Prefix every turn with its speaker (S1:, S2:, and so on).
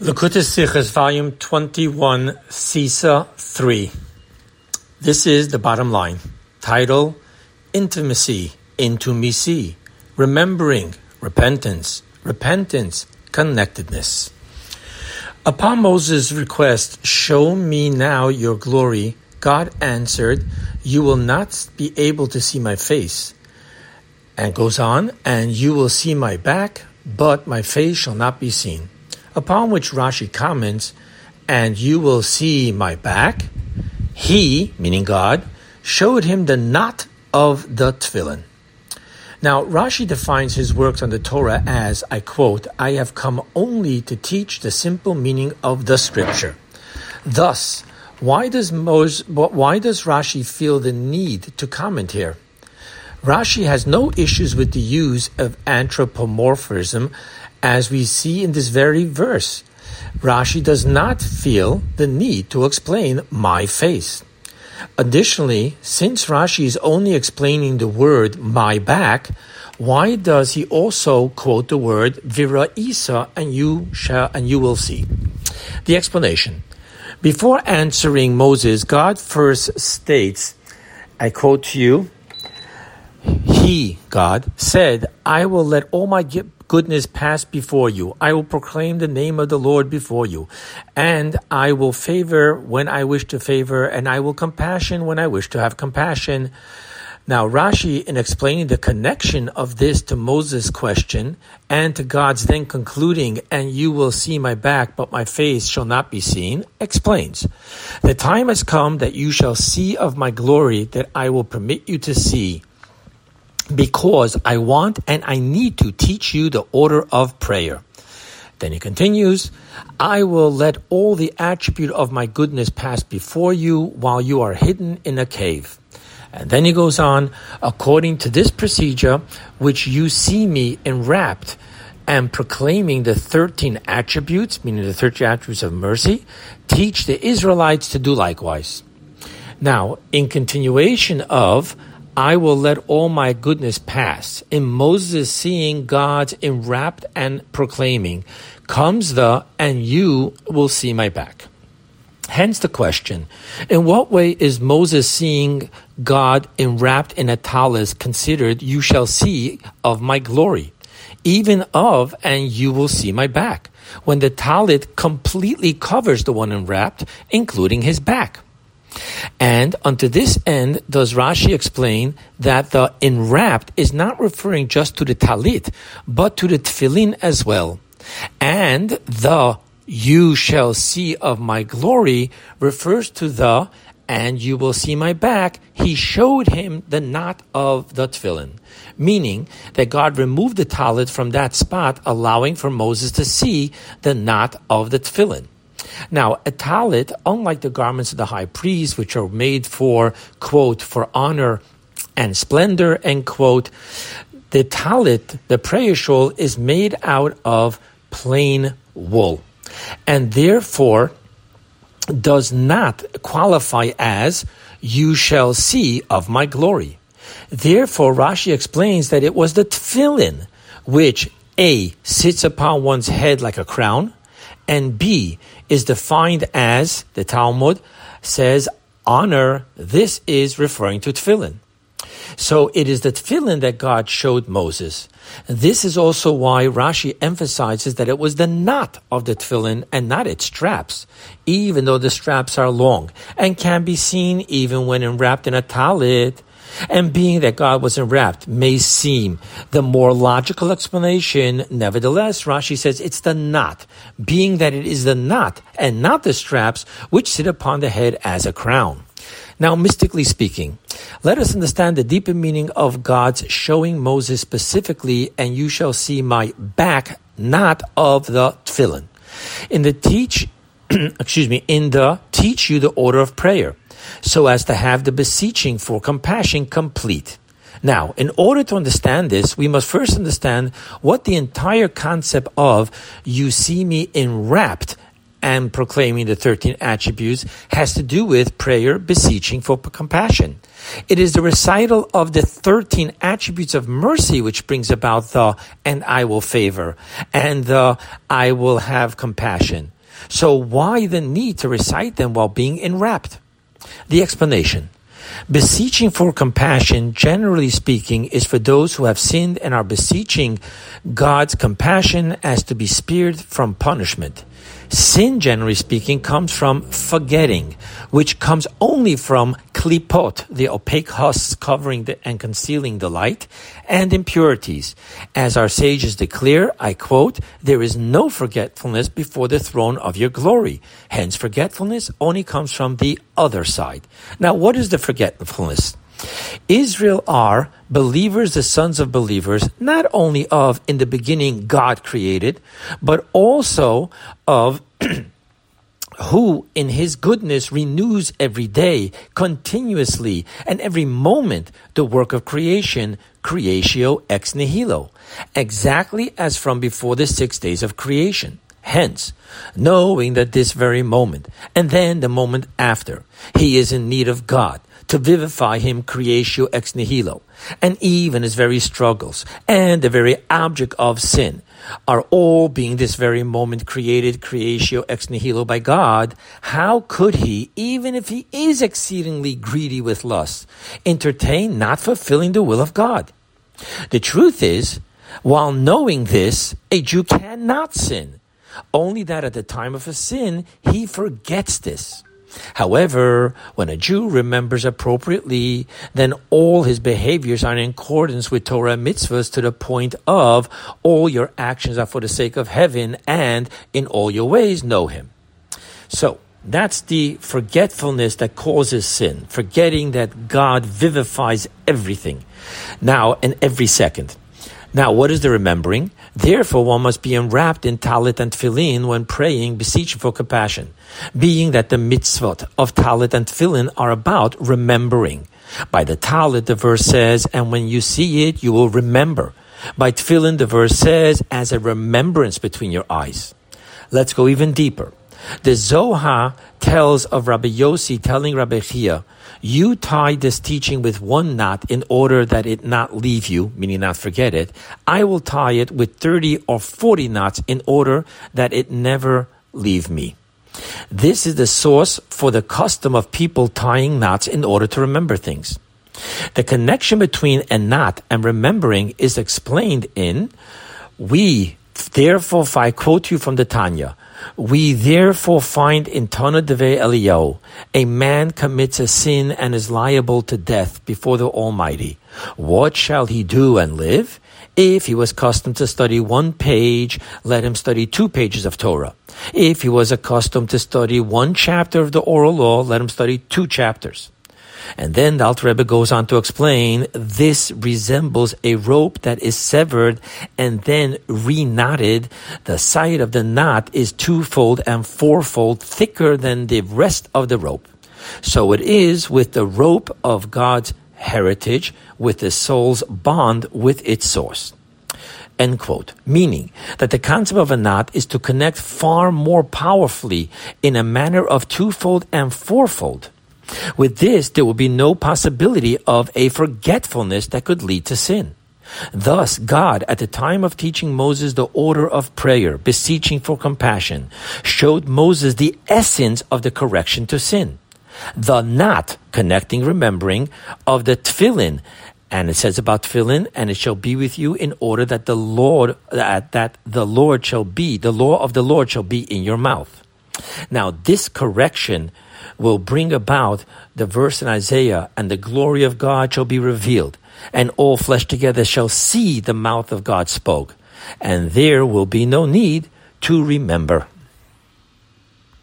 S1: Likkutei Sichos, Volume 21, Sisa 3. This is the bottom line. Title, Intimacy, Intimacy, Remembering, Repentance, Repentance, Connectedness. Upon Moses' request, Show me now your glory, God answered, You will not be able to see my face. And goes on, And you will see my back, but my face shall not be seen. Upon which Rashi comments, and you will see my back. He, meaning God, showed him the knot of the tefillin. Now, Rashi defines his works on the Torah as, I quote, I have come only to teach the simple meaning of the scripture. Thus, why does Moses, why does Rashi feel the need to comment here? Rashi has no issues with the use of anthropomorphism as we see in this very verse. Rashi does not feel the need to explain my face. Additionally, since Rashi is only explaining the word my back, why does he also quote the word vira isa and you shall and you will see? The explanation. Before answering Moses, God first states, I quote to you, He, God, said, I will let all my goodness pass before you. I will proclaim the name of the Lord before you. And I will favor when I wish to favor, and I will compassion when I wish to have compassion. Now, Rashi, in explaining the connection of this to Moses' question and to God's then concluding, and you will see my back, but my face shall not be seen, explains, the time has come that you shall see of my glory that I will permit you to see because I want and I need to teach you the order of prayer. Then he continues, I will let all the attribute of my goodness pass before you while you are hidden in a cave. And then he goes on, according to this procedure, which you see me enwrapped and proclaiming the 13 attributes, meaning the 13 attributes of mercy, teach the Israelites to do likewise. Now, in continuation of I will let all my goodness pass. In Moses seeing God enwrapped and proclaiming, comes the, and you will see my back. Hence the question, in what way is Moses seeing God enwrapped in a tallis considered, you shall see of my glory, even of, and you will see my back, when the talit completely covers the one enwrapped, including his back? And unto this end does Rashi explain that the enwrapped is not referring just to the talit, but to the tefillin as well. And the you shall see of my glory refers to the and you will see my back. He showed him the knot of the tefillin, meaning that God removed the talit from that spot, allowing for Moses to see the knot of the tefillin. Now, a talit, unlike the garments of the high priest, which are made for, quote, for honor and splendor, end quote, the talit, the prayer shawl, is made out of plain wool. And therefore, does not qualify as you shall see of my glory. Therefore, Rashi explains that it was the tefillin which A sits upon one's head like a crown, and B is defined as, the Talmud says, honor. This is referring to tefillin. So it is the tefillin that God showed Moses. This is also why Rashi emphasizes that it was the knot of the tefillin and not its straps, even though the straps are long and can be seen even when enwrapped in a talit. And being that God was enwrapped may seem the more logical explanation. Nevertheless, Rashi says it's the knot, being that it is the knot and not the straps which sit upon the head as a crown. Now, mystically speaking, let us understand the deeper meaning of God's showing Moses specifically, and you shall see my back, knot of the tefillin. In the teach, excuse me, in the teach you the order of prayer so as to have the beseeching for compassion complete. Now, in order to understand this, we must first understand what the entire concept of you see me enwrapped and proclaiming the 13 attributes has to do with prayer, beseeching for compassion. It is the recital of the 13 attributes of mercy which brings about the and I will favor and the I will have compassion. So why the need to recite them while being enwrapped? The explanation. Beseeching for compassion, generally speaking, is for those who have sinned and are beseeching God's compassion as to be spared from punishment. Sin, generally speaking, comes from forgetting, which comes only from klipot, the opaque husks covering the, and concealing the light, and impurities. As our sages declare, I quote, there is no forgetfulness before the throne of your glory. Hence, forgetfulness only comes from the other side. Now, what is the forgetfulness? Israel are believers, the sons of believers, not only of in the beginning God created, but also of who in his goodness renews every day, continuously, and every moment the work of creation, creatio ex nihilo, exactly as from before the six days of creation. Hence, knowing that this very moment, and then the moment after, he is in need of God, to vivify him creatio ex nihilo, and even his very struggles and the very object of sin are all being this very moment created creatio ex nihilo by God, how could he, even if he is exceedingly greedy with lust, entertain not fulfilling the will of God? The truth is, while knowing this, a Jew cannot sin. Only that at the time of a sin, he forgets this. However, when a Jew remembers appropriately, then all his behaviors are in accordance with Torah mitzvahs to the point of all your actions are for the sake of heaven and in all your ways know him. So, that's the forgetfulness that causes sin, forgetting that God vivifies everything now and every second. Now, what is the remembering? Therefore, one must be enwrapped in talit and tefillin when praying, beseeching for compassion, being that the mitzvot of talit and tefillin are about remembering. By the talit, the verse says, and when you see it, you will remember. By tefillin, the verse says, as a remembrance between your eyes. Let's go even deeper. The Zohar tells of Rabbi Yossi telling Rabbi Chia, you tie this teaching with one knot in order that it not leave you, meaning not forget it. I will tie it with 30 or 40 knots in order that it never leave me. This is the source for the custom of people tying knots in order to remember things. The connection between a knot and remembering is explained in, we, therefore, if I quote you from the Tanya, we therefore find in Tana Deve Eliyahu, a man commits a sin and is liable to death before the Almighty. What shall he do and live? If he was accustomed to study one page, let him study two pages of Torah. If he was accustomed to study one chapter of the oral law, let him study two chapters. And then the Alter Rebbe goes on to explain this resembles a rope that is severed and then reknotted. The side of the knot is twofold and fourfold thicker than the rest of the rope. So it is with the rope of God's heritage, with the soul's bond with its source. End quote. Meaning that the concept of a knot is to connect far more powerfully in a manner of twofold and fourfold. With this, there will be no possibility of a forgetfulness that could lead to sin. Thus, God, at the time of teaching Moses the order of prayer, beseeching for compassion, showed Moses the essence of the correction to sin. The knot connecting, remembering of the tefillin, and it says about tefillin, and it shall be with you in order that the Lord, that, that the Lord shall be, the law of the Lord shall be in your mouth. Now, this correction will bring about the verse in Isaiah, and the glory of God shall be revealed, and all flesh together shall see the mouth of God spoke, and there will be no need to remember.